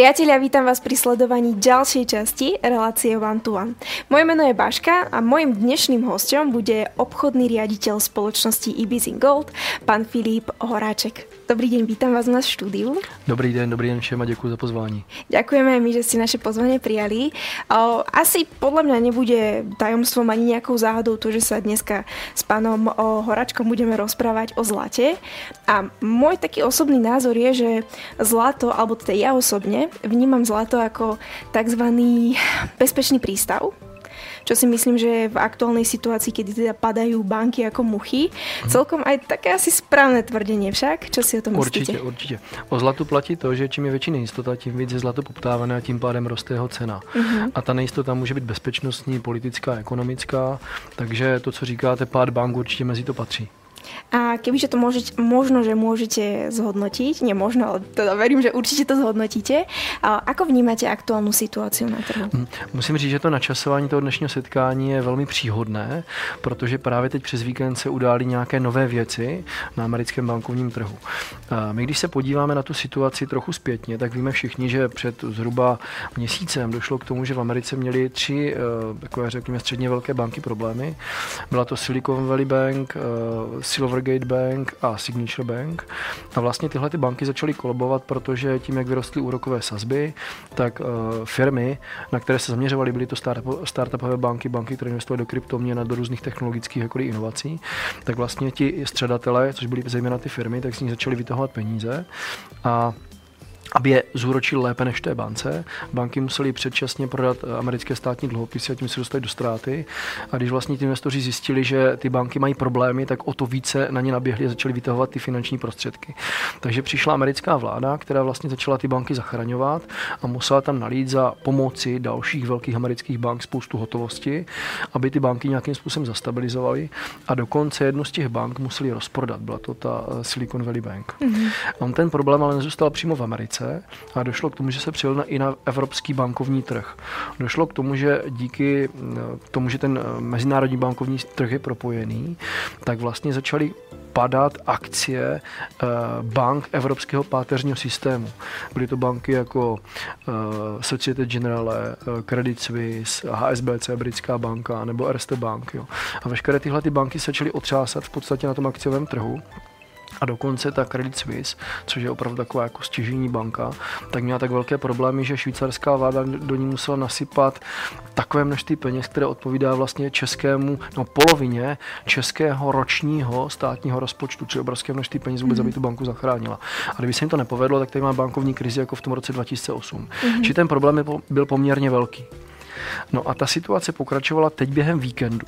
Priatelia, vítam vás pri sledovaní ďalšej časti relácie One to One. Moje meno je Baška a mojim dnešným hostom bude obchodný riaditeľ spoločnosti Ibizin Gold, pán Filip Horáček. Dobrý deň, vítam vás u nás v štúdiu. Dobrý den, dobrý den všem a děkuji za pozvání. Ďakujeme my, že ste naše pozvanie prijali. Asi podľa mňa nebude tajomstvom ani nejakou záhadou to, že sa dneska s pánom Horáčkom budeme rozprávať o zlate. A môj taký osobný názor je, že zlato, alebo teda ja osobne, vnímam zlato ako tzv. bezpečný prístav čo si myslím, že je v aktuálnej situácii, kedy teda padajú banky ako muchy, hmm. celkom aj také asi správné tvrdenie však. Čo si o tom myslíte? Určitě, určitě. O zlatu platí to, že čím je větší nejistota, tím víc je zlato poptávané a tím pádem roste jeho cena. Hmm. A ta nejistota může být bezpečnostní, politická, ekonomická, takže to, co říkáte, pád bank určitě mezi to patří. A kebyže to môžete, možno, že môžete zhodnotiť, nie možno, ale teda verím, že určite to zhodnotíte, a ako vnímáte aktuálnu situáciu na trhu? Hm, musím říct, že to načasování toho dnešního setkání je velmi příhodné, protože právě teď přes víkend se udály nějaké nové věci na americkém bankovním trhu. A my, když se podíváme na tu situaci trochu zpětně, tak víme všichni, že před zhruba měsícem došlo k tomu, že v Americe měli tři eh, takové, řekněme, středně velké banky problémy. Byla to Silicon Valley Bank, eh, Silvergate Bank a Signature Bank. A vlastně tyhle ty banky začaly kolabovat, protože tím, jak vyrostly úrokové sazby, tak uh, firmy, na které se zaměřovaly, byly to startupové banky, banky, které investovaly do kryptoměn a do různých technologických jako inovací, tak vlastně ti středatelé, což byly zejména ty firmy, tak z nich začaly vytahovat peníze a aby je zúročil lépe než té bance. Banky museli předčasně prodat eh, americké státní dluhopisy a tím se dostali do ztráty. A když vlastně ti investoři zjistili, že ty banky mají problémy, tak o to více na ně naběhli a začali vytahovat ty finanční prostředky. Takže přišla americká vláda, která vlastně začala ty banky zachraňovat a musela tam nalít za pomoci dalších velkých amerických bank spoustu hotovosti, aby ty banky nějakým způsobem zastabilizovaly. A dokonce jednu z těch bank museli rozprodat. Byla to ta eh, Silicon Valley Bank. Mm-hmm. On ten problém ale nezůstal přímo v Americe Americe a došlo k tomu, že se přijel na, i na evropský bankovní trh. Došlo k tomu, že díky eh, tomu, že ten eh, mezinárodní bankovní trh je propojený, tak vlastně začaly padat akcie eh, bank evropského páteřního systému. Byly to banky jako Societe Generale, Credit Suisse, HSBC, britská banka nebo Erste Bank. Jo. A veškeré tyhle ty banky se začaly otřásat v podstatě na tom akciovém trhu a dokonce ta Credit Suisse, což je opravdu taková jako stěžení banka, tak měla tak velké problémy, že švýcarská vláda do ní musela nasypat takové množství peněz, které odpovídá vlastně českému, no polovině českého ročního státního rozpočtu, čili obrovské množství peněz vůbec, mm-hmm. aby tu banku zachránila. A kdyby se jim to nepovedlo, tak tady má bankovní krizi jako v tom roce 2008. Mm-hmm. Či ten problém byl poměrně velký. No a ta situace pokračovala teď během víkendu.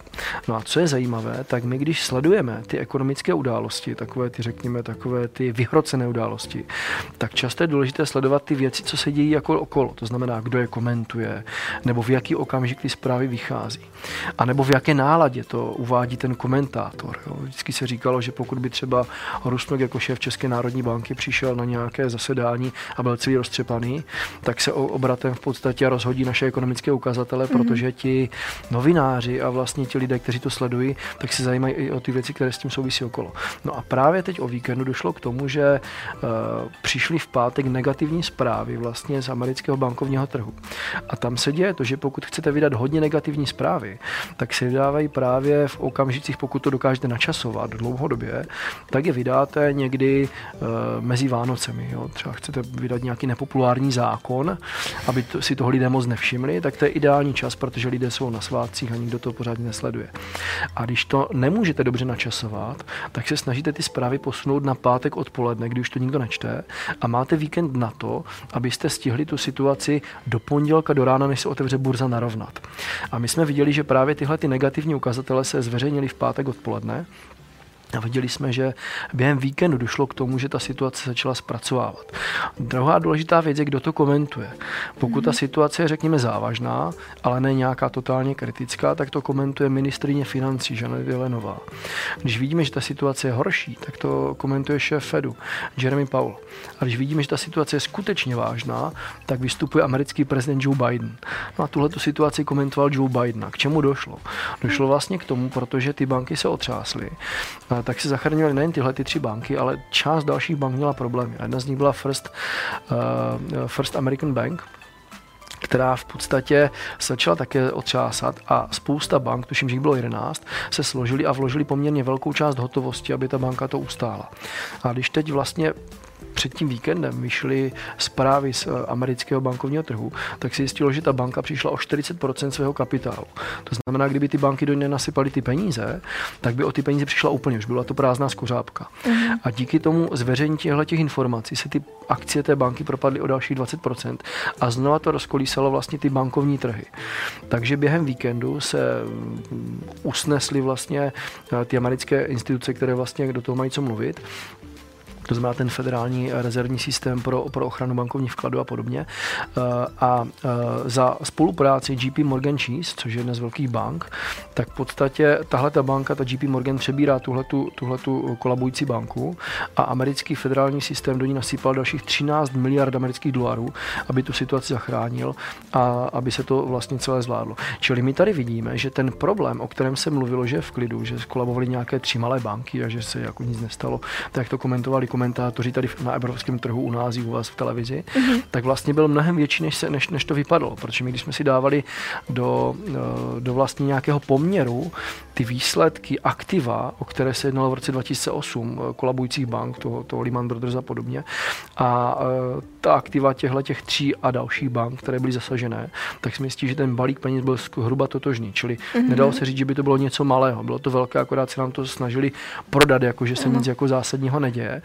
No a co je zajímavé, tak my když sledujeme ty ekonomické události, takové ty, řekněme, takové ty vyhrocené události, tak často je důležité sledovat ty věci, co se dějí jako okolo. To znamená, kdo je komentuje, nebo v jaký okamžik ty zprávy vychází. A nebo v jaké náladě to uvádí ten komentátor. Jo. Vždycky se říkalo, že pokud by třeba Rusnok jako šéf České národní banky přišel na nějaké zasedání a byl celý roztřepaný, tak se obratem v podstatě rozhodí naše ekonomické ukazatele, mm-hmm. protože ti novináři a vlastně ti lidé, kteří to sledují, tak se zajímají i o ty věci, které s tím souvisí okolo. No a právě teď o víkendu došlo k tomu, že uh, přišly v pátek negativní zprávy vlastně z amerického bankovního trhu. A tam se děje to, že pokud chcete vydat hodně negativní zprávy, tak se vydávají právě v okamžicích, pokud to dokážete načasovat dlouhodobě, tak je vydáte někdy uh, mezi Vánocemi. Jo. Třeba chcete vydat nějaký nepopulární zákon, aby to, si toho lidé moc nevšimli, tak to je ideální čas, protože lidé jsou na svátcích a nikdo to pořádně nesleduje. A když to nemůžete dobře načasovat, tak se snažíte ty zprávy posunout na pátek odpoledne, kdy už to nikdo nečte a máte víkend na to, abyste stihli tu situaci do pondělka do rána, než se otevře burza narovnat. A my jsme viděli, že právě tyhle ty negativní ukazatele se zveřejnily v pátek odpoledne a viděli jsme, že během víkendu došlo k tomu, že ta situace začala zpracovávat. Druhá důležitá věc je, kdo to komentuje. Pokud ta mhm. situace je, řekněme, závažná, ale ne nějaká totálně kritická, tak to komentuje ministrině financí Janet Jelenová. Když vidíme, že ta situace je horší, tak to komentuje šéf Fedu Jeremy Powell. A když vidíme, že ta situace je skutečně vážná, tak vystupuje americký prezident Joe Biden. No a tuhle situaci komentoval Joe Biden. A k čemu došlo? Došlo vlastně k tomu, protože ty banky se otřásly tak se zachránily nejen tyhle ty tři banky, ale část dalších bank měla problémy. Jedna z nich byla First, uh, First American Bank, která v podstatě se začala také otřásat a spousta bank, tuším, že jich bylo 11, se složili a vložili poměrně velkou část hotovosti, aby ta banka to ustála. A když teď vlastně před tím víkendem vyšly zprávy z eh, amerického bankovního trhu, tak se zjistilo, že ta banka přišla o 40% svého kapitálu. To znamená, kdyby ty banky do něj nasypaly ty peníze, tak by o ty peníze přišla úplně, už byla to prázdná skořápka. Uh-huh. A díky tomu zveřejnění těchto těch informací se ty akcie té banky propadly o dalších 20% a znova to rozkolísalo vlastně ty bankovní trhy. Takže během víkendu se mm, usnesly vlastně eh, ty americké instituce, které vlastně do toho mají co mluvit to znamená ten federální rezervní systém pro, pro ochranu bankovních vkladů a podobně. Eh, a eh, za spolupráci JP Morgan Chase, což je jedna z velkých bank, tak v podstatě tahle ta banka, ta JP Morgan přebírá tuhletu, tuhletu kolabující banku a americký federální systém do ní nasypal dalších 13 miliard amerických dolarů, aby tu situaci zachránil a aby se to vlastně celé zvládlo. Čili my tady vidíme, že ten problém, o kterém se mluvilo, že je v klidu, že kolabovaly nějaké tři malé banky a že se jako nic nestalo, tak to komentovali komentátoři tady na evropském trhu u nás u vás v televizi, mm-hmm. tak vlastně byl mnohem větší, než, se, než, než to vypadalo. Protože my, když jsme si dávali do, eh, do vlastně nějakého poměru ty výsledky aktiva, o které se jednalo v roce 2008, eh, kolabujících bank, toho, toho Lehman Brothers a podobně, a eh, ta aktiva těchto těch tří a dalších bank, které byly zasažené, tak si myslí, že ten balík peněz byl hruba totožný. Čili mm-hmm. nedalo se říct, že by to bylo něco malého. Bylo to velké, akorát se nám to snažili prodat, jako že se mm-hmm. nic jako zásadního neděje.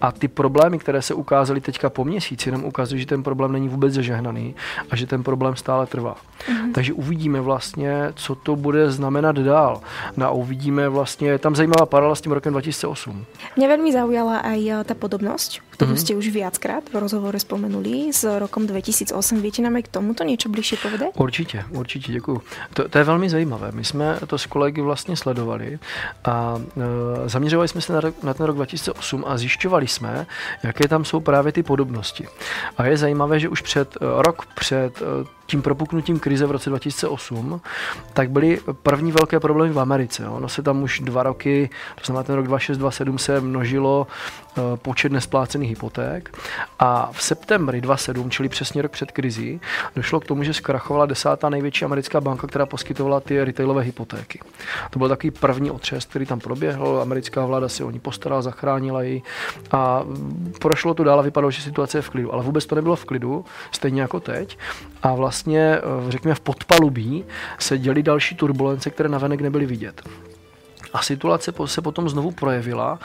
A ty problémy, které se ukázaly teďka po měsíci, nám ukazují, že ten problém není vůbec zažehnaný a že ten problém stále trvá. Mm-hmm. Takže uvidíme vlastně, co to bude znamenat dál. No a uvidíme vlastně, je tam zajímavá paralela s tím rokem 2008. Mě velmi zaujala i ta podobnost, kterou mm-hmm. jste už viackrát v rozhovore spomenuli s rokom 2008. Víte nám k tomuto něco blíže povedat? Určitě, určitě, děkuji. To, to je velmi zajímavé. My jsme to s kolegy vlastně sledovali a e, zaměřovali jsme se na, na ten rok 2008 a zjišťovali jsme, jaké tam jsou právě ty podobnosti. A je zajímavé, že už před e, rok před e, tím propuknutím krize v roce 2008, tak byly první velké problémy v Americe. Ono se tam už dva roky, to znamená ten rok 2627 se množilo eh, počet nesplácených hypoték a v septembri 27, čili přesně rok před krizí, došlo k tomu, že zkrachovala desátá největší americká banka, která poskytovala ty retailové hypotéky. To byl takový první otřes, který tam proběhl, americká vláda si o ní postarala, zachránila ji a prošlo to dál a vypadalo, že situace je v klidu. Ale vůbec to nebylo v klidu, stejně jako teď. A vlastně, eh, řekněme, v podpalubí se děly další turbulence, které navenek nebyly vidět. A situace se potom znovu projevila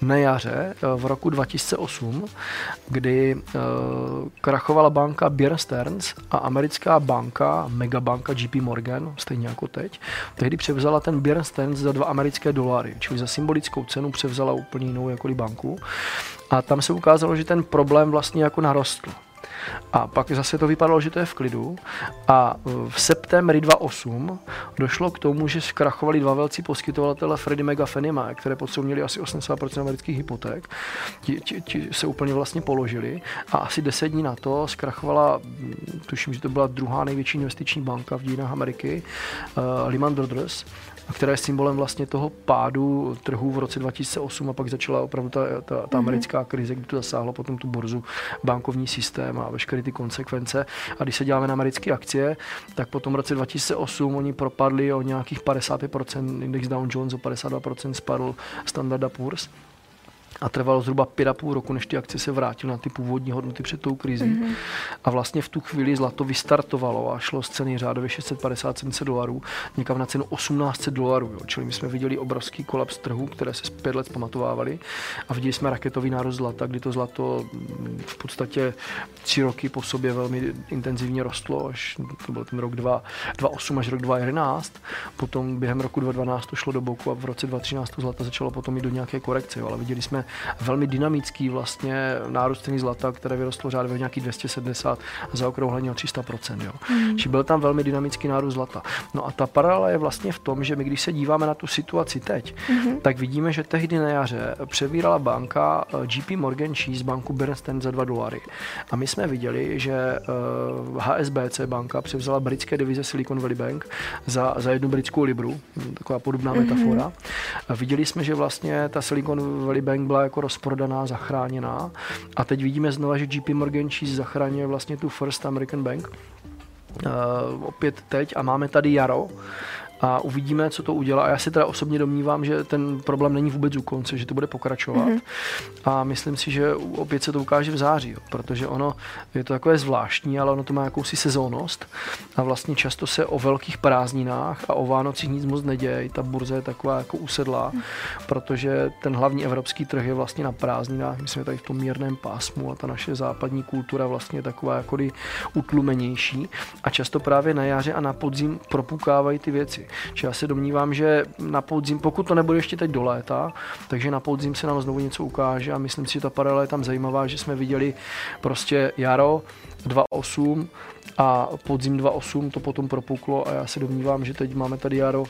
na jaře eh, v roku 2008, kdy eh, krachovala banka Bear Stearns a americká banka, megabanka JP Morgan, stejně jako teď, tehdy převzala ten Bear Stearns za dva americké dolary, čili za symbolickou cenu převzala úplně jinou jako banku. A tam se ukázalo, že ten problém vlastně jako narostl. A pak zase to vypadalo, že to je v klidu. A v septembri 2008 došlo k tomu, že zkrachovali dva velcí poskytovatele Freddie Mac a Fannie které potom měli asi 80% amerických hypoték. Ti, ti, ti, se úplně vlastně položili a asi deset dní na to zkrachovala, tuším, že to byla druhá největší investiční banka v dějinách Ameriky, uh, Lehman Brothers která je symbolem vlastně toho pádu trhu v roce 2008 a pak začala opravdu ta, ta, ta mm-hmm. americká krize, kdy to zasáhlo potom tu borzu, bankovní systém a veškeré ty konsekvence. A když se děláme na americké akcie, tak potom v roce 2008 oni propadli o nějakých 55%, index Dow Jones o 52% spadl Standard Poor's a trvalo zhruba pět a půl roku, než ty akcie se vrátily na ty původní hodnoty před tou krizí. Mm-hmm. A vlastně v tu chvíli zlato vystartovalo a šlo z ceny řádově 650-700 dolarů někam na cenu 1800 dolarů. Jo. Čili my jsme viděli obrovský kolaps trhu, které se z pět let zpamatovávaly a viděli jsme raketový nárost zlata, kdy to zlato mm, v podstatě tři roky po sobě velmi intenzivně rostlo, až to byl ten rok 2008 až rok 2011. Potom během roku 2012 to šlo do boku a v roce 2013 to zlato začalo potom jít do nějaké korekce. Jo. Ale viděli jsme velmi dynamický vlastně nárůst ceny zlata, které vyrostlo řádově nějaký 270 a zaokrouhleně o 300%. Jo. Mm. Či byl tam velmi dynamický nárůst zlata. No a ta paralela je vlastně v tom, že my když se díváme na tu situaci teď, mm-hmm. tak vidíme, že tehdy na jaře převírala banka eh, JP Morgan Chase banku Bernstein za 2 dolary. A my jsme viděli, že HSBC eh, banka převzala britské divize Silicon Valley Bank za, za jednu britskou libru, taková podobná mm-hmm. metafora. A viděli jsme, že vlastně ta Silicon Valley Bank byla jako rozprodaná, zachráněná. A teď vidíme znova, že JP Morgan Chase zachraňuje vlastně tu First American Bank. Uh, opět teď a máme tady jaro, a uvidíme, co to udělá. A já si teda osobně domnívám, že ten problém není vůbec u konce, že to bude pokračovat. Mm-hmm. A myslím si, že opět se to ukáže v září, jo, protože ono je to takové zvláštní, ale ono to má jakousi sezónnost a vlastně často se o velkých prázdninách a o Vánocích nic moc neděje. Ta burza je taková jako usedlá, mm. protože ten hlavní evropský trh je vlastně na prázdninách, my jsme tady v tom mírném pásmu a ta naše západní kultura vlastně je taková jako utlumenější a často právě na jaře a na podzim propukávají ty věci. Že já se domnívám, že na podzim, pokud to nebude ještě teď do léta, takže na podzim se nám znovu něco ukáže a myslím si, že ta paralela je tam zajímavá, že jsme viděli prostě jaro 2.8 a podzim 2.8 to potom propuklo a já se domnívám, že teď máme tady jaro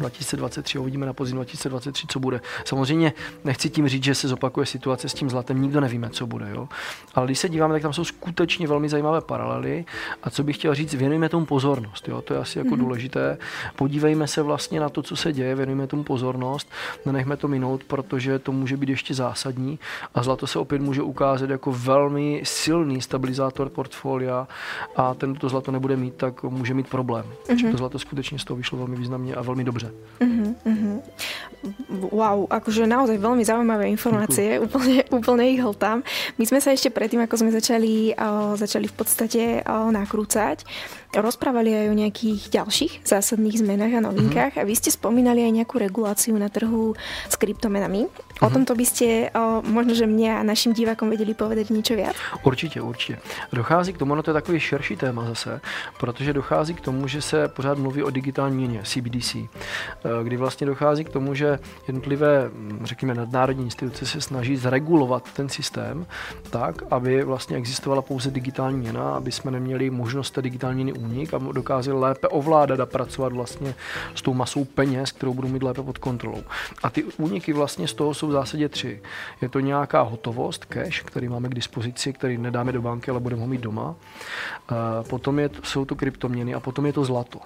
2023, uvidíme na podzim 2023, co bude. Samozřejmě nechci tím říct, že se zopakuje situace s tím zlatem, nikdo nevíme, co bude. Jo? Ale když se díváme, tak tam jsou skutečně velmi zajímavé paralely. A co bych chtěl říct, věnujeme tomu pozornost. Jo? To je asi jako mm-hmm. důležité. Podívejme se vlastně na to, co se děje, věnujeme tomu pozornost, nenechme to minout, protože to může být ještě zásadní. A zlato se opět může ukázat jako velmi silný stabilizátor portfolia a ten, kdo to zlato nebude mít, tak může mít problém. Mm-hmm. To zlato skutečně z toho vyšlo velmi významně a velmi dobře. Uh-huh, uh-huh. Wow, akože naozaj veľmi zaujímavé informácie, úplne, úplne ich hltám. My sme sa ešte predtým, ako sme začali, uh, začali v podstate uh, nakrúcať, rozprávali aj o nejakých ďalších zásadných zmenách a novinkách uh-huh. a vy ste spomínali aj nejakú reguláciu na trhu s kryptomenami. Uh-huh. O tomto by ste uh, možno, že mne a našim divákom vedeli povedať niečo viac? Určitě, určitě. Dochází k tomu, no to je takový širší téma zase, protože dochází k tomu, že se pořád mluví o digitální měně, CBDC. Eh, kdy vlastně dochází k tomu, že jednotlivé, hm, řekněme, nadnárodní instituce se snaží zregulovat ten systém tak, aby vlastně existovala pouze digitální měna, aby jsme neměli možnost té digitální měny únik a dokázali lépe ovládat a pracovat vlastně s tou masou peněz, kterou budou mít lépe pod kontrolou. A ty úniky vlastně z toho jsou v zásadě tři. Je to nějaká hotovost, cash, který máme k dispozici, který nedáme do banky, ale budeme ho mít doma. Eh, potom je, jsou to kryptoměny a potom je to zlato.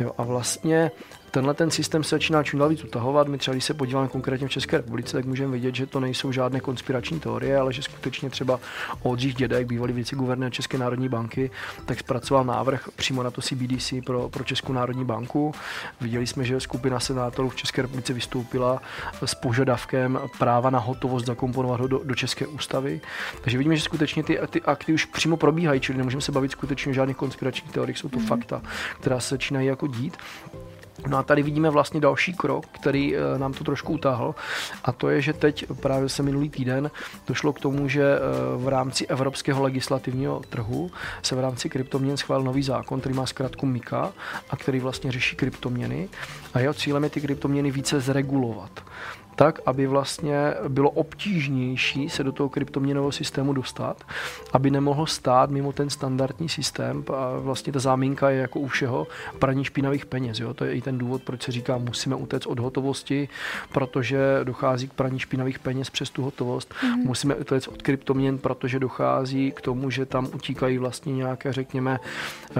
Jo, a vlastně tenhle ten systém se začíná čím dál víc utahovat. My třeba, když se podíváme konkrétně v České republice, tak můžeme vidět, že to nejsou žádné konspirační teorie, ale že skutečně třeba Oldřich Dědek, bývalý viceguvernér České národní banky, tak zpracoval návrh přímo na to CBDC pro, pro Českou národní banku. Viděli jsme, že skupina senátorů v České republice vystoupila s požadavkem práva na hotovost zakomponovat ho do, do České ústavy. Takže vidíme, že skutečně ty, ty akty už přímo probíhají, čili nemůžeme se bavit skutečně o žádných konspiračních teoriích, jsou to mm-hmm. fakta, která se začínají jako dít. No a tady vidíme vlastně další krok, který eh, nám to trošku utáhl. A to je, že teď právě se minulý týden došlo k tomu, že eh, v rámci evropského legislativního trhu se v rámci kryptoměn schválil nový zákon, který má zkrátku MIKA a který vlastně řeší kryptoměny. A jeho cílem je ty kryptoměny více zregulovat tak, aby vlastně bylo obtížnější se do toho kryptoměnového systému dostat, aby nemohl stát mimo ten standardní systém. A vlastně ta zámínka je jako u všeho praní špinavých peněz. Jo? To je i ten důvod, proč se říká, musíme utéct od hotovosti, protože dochází k praní špinavých peněz přes tu hotovost. Mm-hmm. Musíme utéct od kryptoměn, protože dochází k tomu, že tam utíkají vlastně nějaké, řekněme,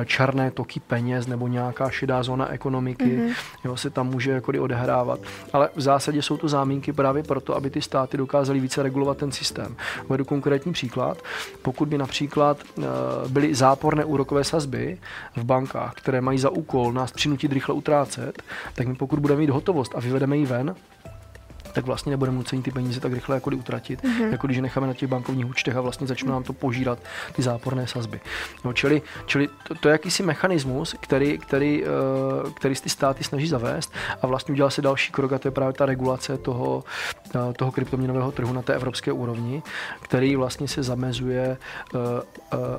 černé toky peněz nebo nějaká šedá zóna ekonomiky, mm-hmm. jo, se tam může jako odehrávat. Ale v zásadě jsou to záminky právě proto, aby ty státy dokázaly více regulovat ten systém. Uvedu konkrétní příklad. Pokud by například eh, byly záporné úrokové sazby v bankách, které mají za úkol nás přinutit rychle utrácet, tak my pokud budeme mít hotovost a vyvedeme ji ven, tak vlastně nebudeme nuceni ty peníze tak rychle jako utratit, mm-hmm. jako když necháme na těch bankovních účtech a vlastně začnou nám to požírat ty záporné sazby. No, čili čili to, to je jakýsi mechanismus, který, který, uh, který ty státy snaží zavést a vlastně udělal se další krok a to je právě ta regulace toho, uh, toho kryptoměnového trhu na té evropské úrovni, který vlastně se zamezuje uh,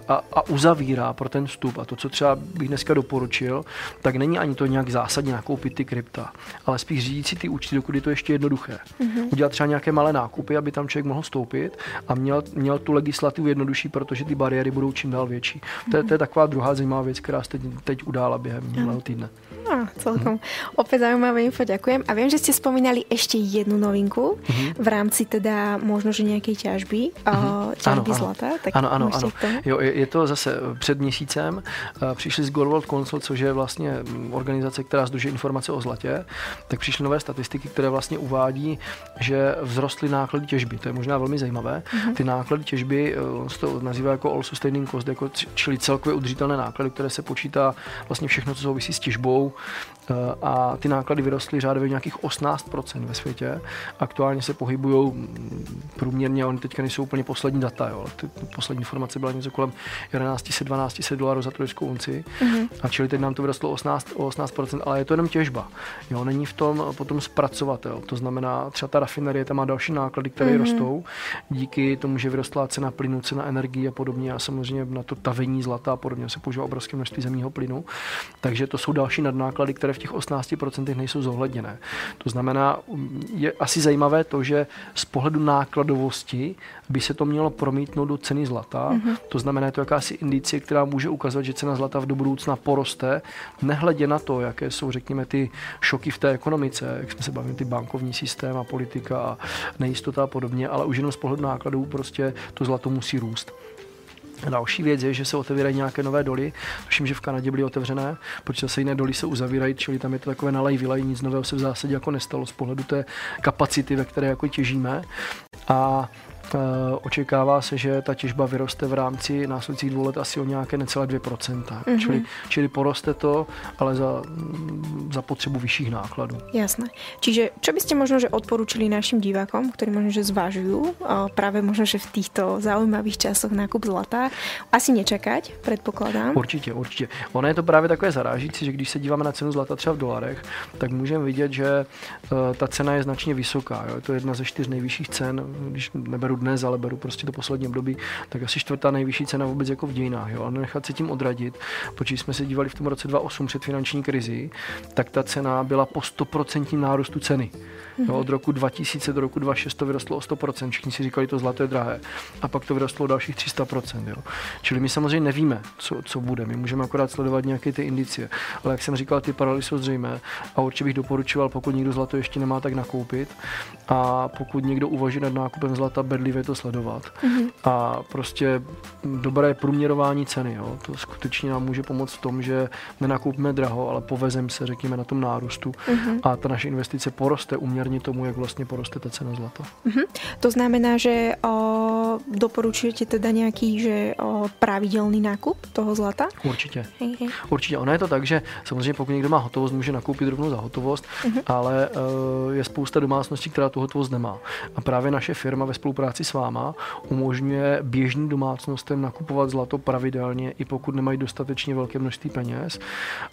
a, a uzavírá pro ten vstup. A to, co třeba bych dneska doporučil, tak není ani to nějak zásadně nakoupit ty krypta, ale spíš řídit si ty účty, dokud je to ještě jednoduché. Mm-hmm. Udělat třeba nějaké malé nákupy, aby tam člověk mohl stoupit a měl, měl tu legislativu jednodušší, protože ty bariéry budou čím dál větší. Mm-hmm. To, je, to je taková druhá zajímavá věc, která se teď, teď udála během minulého týdne. No, celkom mm-hmm. opäť zaujímavé info, ďakujem. A viem, že ste spomínali ešte jednu novinku mm-hmm. v rámci teda možno, že nejakej ťažby, mm-hmm. ťažby ano, zlata. Tak ano, ano, ano. Jo, je, je to zase před měsícem. Přišli z Gold World Council, což je vlastně organizace, která združuje informace o zlatě, tak přišly nové statistiky, které vlastně uvádí, že vzrostly náklady těžby. To je možná velmi zajímavé. Mm-hmm. Ty náklady těžby eh, se to nazývá jako all sustaining cost, jako čili celkově udržitelné náklady, které se počítá vlastně všechno, co souvisí s těžbou eh, a ty náklady vyrostly řádově nějakých 18% ve světě. Aktuálně se pohybují mm, průměrně, oni teďka nejsou úplně poslední data, jo. Ty poslední informace byla něco kolem 1100-1200 dolarů za trojskou unci. Mm-hmm. A čili teď nám to vyrostlo 18, o 18%, ale je to jenom těžba. Jo, není v tom potom zpracovatel. To znamená, třeba ta rafinerie tam má další náklady, které mm-hmm. rostou díky tomu, že vyrostla cena plynu, cena energie a podobně. A samozřejmě na to tavení zlata a podobně se používá obrovské množství zemního plynu. Takže to jsou další nadnáklady, které v těch 18% nejsou zohledněné. To znamená, je asi zajímavé to, že z pohledu nákladovosti by se to mělo promítnout do ceny zlata. Mm-hmm. To znamená, je to jakási indicie, která může ukazovat, že cena zlata do budoucna poroste, nehledě na to, jaké jsou, řekněme, ty šoky v té ekonomice, jak jsme se bavili, ty bankovní systém a politika a nejistota a podobně, ale už jenom z pohledu nákladů prostě to zlato musí růst. Další věc je, že se otevírají nějaké nové doly. Tuším, že v Kanadě byly otevřené, protože zase jiné doly se uzavírají, čili tam je to takové nalej, vylej, nic nového se v zásadě jako nestalo z pohledu té kapacity, ve které jako těžíme. A očekává se, že ta těžba vyroste v rámci následujících dvou let asi o nějaké necelé 2%. Mm-hmm. Čili, čili poroste to, ale za, za potřebu vyšších nákladů. Jasné. Čiže čo byste možno, že odporučili našim divákom, ktorí možno, že zvažujú právě možno, že v týchto zaujímavých časoch nákup zlata, asi nečakať, předpokládám. Určitě, určitě. Ono je to právě takové zarážící, že když se díváme na cenu zlata třeba v dolarech, tak můžeme vidět, že uh, ta cena je značně vysoká. Jo? Je to jedna ze čtyř nejvyšších cen, když neberu dnes, ale beru prostě to poslední období, tak asi čtvrtá nejvyšší cena vůbec jako v dějinách. Jo? A nechat se tím odradit, protože jsme se dívali v tom roce 2008 před finanční krizi, tak ta cena byla po 100% nárůstu ceny. Jo, od roku 2000 do roku 2006 to vyrostlo o 100%, všichni si říkali, to zlato je drahé. A pak to vyrostlo o dalších 300%. Jo. Čili my samozřejmě nevíme, co, co bude. My můžeme akorát sledovat nějaké ty indicie. Ale jak jsem říkal, ty paralely jsou zřejmé a určitě bych doporučoval, pokud někdo zlato ještě nemá, tak nakoupit. A pokud někdo uvažuje nad nákupem zlata, bedlivě to sledovat. Mm-hmm. A prostě dobré průměrování ceny. Jo. To skutečně nám může pomoct v tom, že nenakoupíme draho, ale povezem se, řekněme, na tom nárůstu mm-hmm. a ta naše investice poroste uměrně poměrně tomu, jak vlastně poroste ta cena zlata. Uh-huh. To znamená, že o, doporučujete teda nějaký že o, pravidelný nákup toho zlata? Určitě. Hej. Určitě. Ono je to tak, že samozřejmě pokud někdo má hotovost, může nakoupit rovnou za hotovost, uh-huh. ale uh, je spousta domácností, která tu hotovost nemá. A právě naše firma ve spolupráci s váma umožňuje běžným domácnostem nakupovat zlato pravidelně, i pokud nemají dostatečně velké množství peněz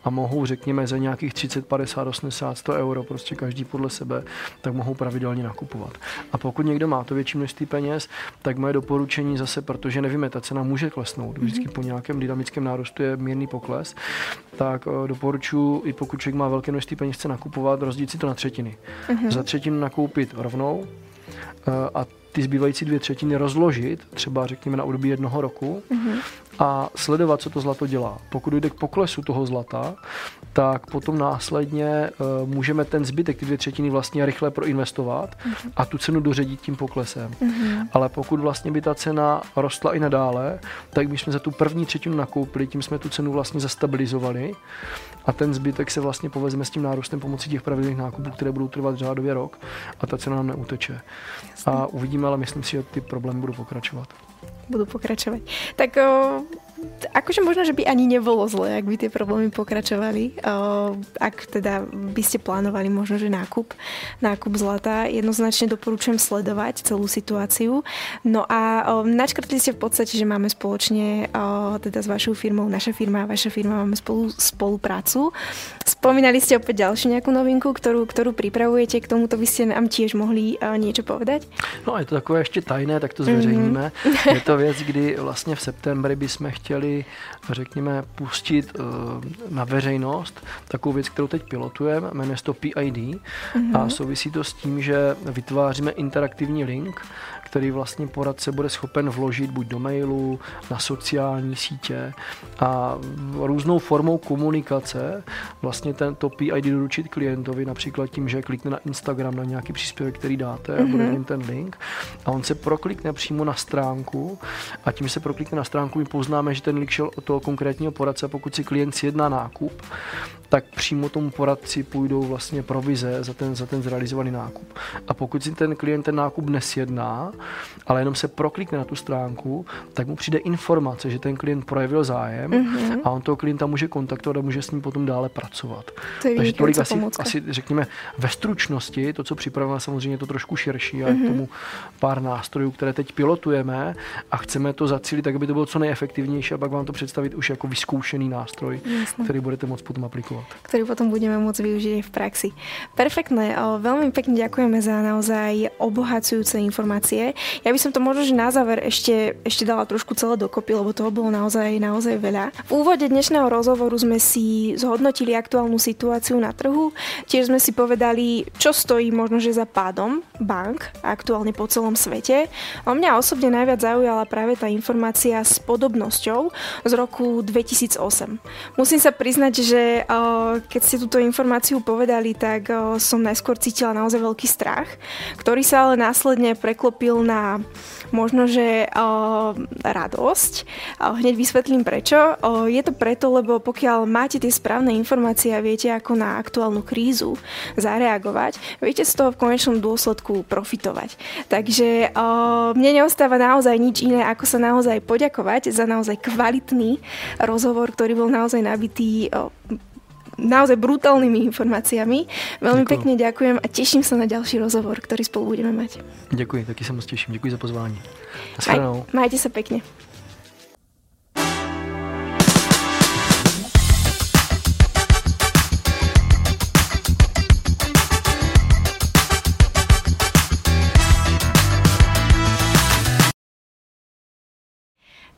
a mohou, řekněme, za nějakých 30, 50, 80, 100 euro, prostě každý podle sebe, tak mohou pravidelně nakupovat. A pokud někdo má to větší množství peněz, tak moje doporučení zase, protože nevíme, ta cena může klesnout, vždycky po nějakém dynamickém nárůstu je mírný pokles, tak eh, doporučuji, i pokud člověk má velké množství peněz, chce nakupovat, rozdělit si to na třetiny. Uh-huh. Za třetinu nakoupit rovnou eh, a ty zbývající dvě třetiny rozložit, třeba řekněme na období jednoho roku uh-huh. a sledovat, co to zlato dělá. Pokud dojde k poklesu toho zlata, tak potom následně uh, můžeme ten zbytek, ty dvě třetiny vlastně rychle proinvestovat uh-huh. a tu cenu doředit tím poklesem. Uh-huh. Ale pokud vlastně by ta cena rostla i nadále, tak bychom za tu první třetinu nakoupili, tím jsme tu cenu vlastně zastabilizovali a ten zbytek se vlastně povezme s tím nárůstem pomocí těch pravidelných nákupů, které budou trvat řádově rok a ta cena nám neuteče. Jasně. A uvidíme, ale myslím si, že ty problémy budou pokračovat. Budou pokračovat. Tak o, akože možno, že by ani nebolo zle, ak by tie problémy pokračovali. Ak teda by ste plánovali možno, že nákup, nákup zlata, jednoznačne doporučujem sledovať celú situáciu. No a načkrtli ste v podstate, že máme spoločne teda s vašou firmou, naša firma a vaša firma máme spolu spoluprácu. Spomínali ste opäť ďalšiu nejakú novinku, ktorú, ktorú pripravujete, k tomuto by ste nám tiež mohli niečo povedať? No a je to takové ještě tajné, tak to zveřejníme. Mm-hmm. Je to věc, kdy vlastně v septembri bychom chtěli chtěli, řekněme, pustit uh, na veřejnost takovou věc, kterou teď pilotujeme, jmenuje se to PID mm-hmm. a souvisí to s tím, že vytváříme interaktivní link, který vlastně poradce bude schopen vložit buď do mailu, na sociální sítě a různou formou komunikace vlastně tento PID doručit klientovi, například tím, že klikne na Instagram na nějaký příspěvek, který dáte mm-hmm. a bude v ten link a on se proklikne přímo na stránku a tím, se proklikne na stránku, my poznáme, že ten link šel od toho konkrétního poradce, pokud si klient sjedná nákup, tak přímo tomu poradci půjdou vlastně provize za ten, za ten zrealizovaný nákup. A pokud si ten klient ten nákup nesjedná, ale jenom se proklikne na tu stránku, tak mu přijde informace, že ten klient projevil zájem mm-hmm. a on toho klienta může kontaktovat a může s ním potom dále pracovat. To je Takže tolik asi, asi, řekněme, ve stručnosti, to, co připravujeme, samozřejmě je to trošku širší a mm-hmm. k tomu pár nástrojů, které teď pilotujeme a chceme to zacílit tak, aby to bylo co nejefektivnější a pak vám to představit už jako vyzkoušený nástroj, Jasne. který budete moct potom aplikovat. Ktorý potom budeme môcť využiť v praxi. Perfektné, veľmi pekne ďakujeme za naozaj obohacujúce informácie. Ja by som to možno, že na záver ešte, ešte dala trošku celé dokopy, lebo toho bolo naozaj, naozaj veľa. V úvode dnešného rozhovoru sme si zhodnotili aktuálnu situáciu na trhu, tiež sme si povedali, čo stojí možno, že za pádom bank aktuálne po celom svete. A mňa osobne najviac zaujala práve tá informácia s podobnosťou z roku 2008. Musím sa priznať, že keď ste túto informáciu povedali, tak som najskôr cítila naozaj veľký strach, ktorý sa ale následne preklopil na možno, že radosť. Hneď vysvetlím prečo. Je to preto, lebo pokiaľ máte tie správne informácie a viete, ako na aktuálnu krízu zareagovať, viete z toho v konečnom dôsledku profitovať. Takže mne neostáva naozaj nič iné, ako sa naozaj poďakovať za naozaj kvalitný rozhovor, ktorý bol naozaj nabitý naozaj brutálnymi informáciami. Veľmi Děkuji. pekne ďakujem a teším sa na ďalší rozhovor, ktorý spolu budeme mať. Ďakujem, taky sa moc teším. Ďakujem za pozvání. Maj, majte sa pekne.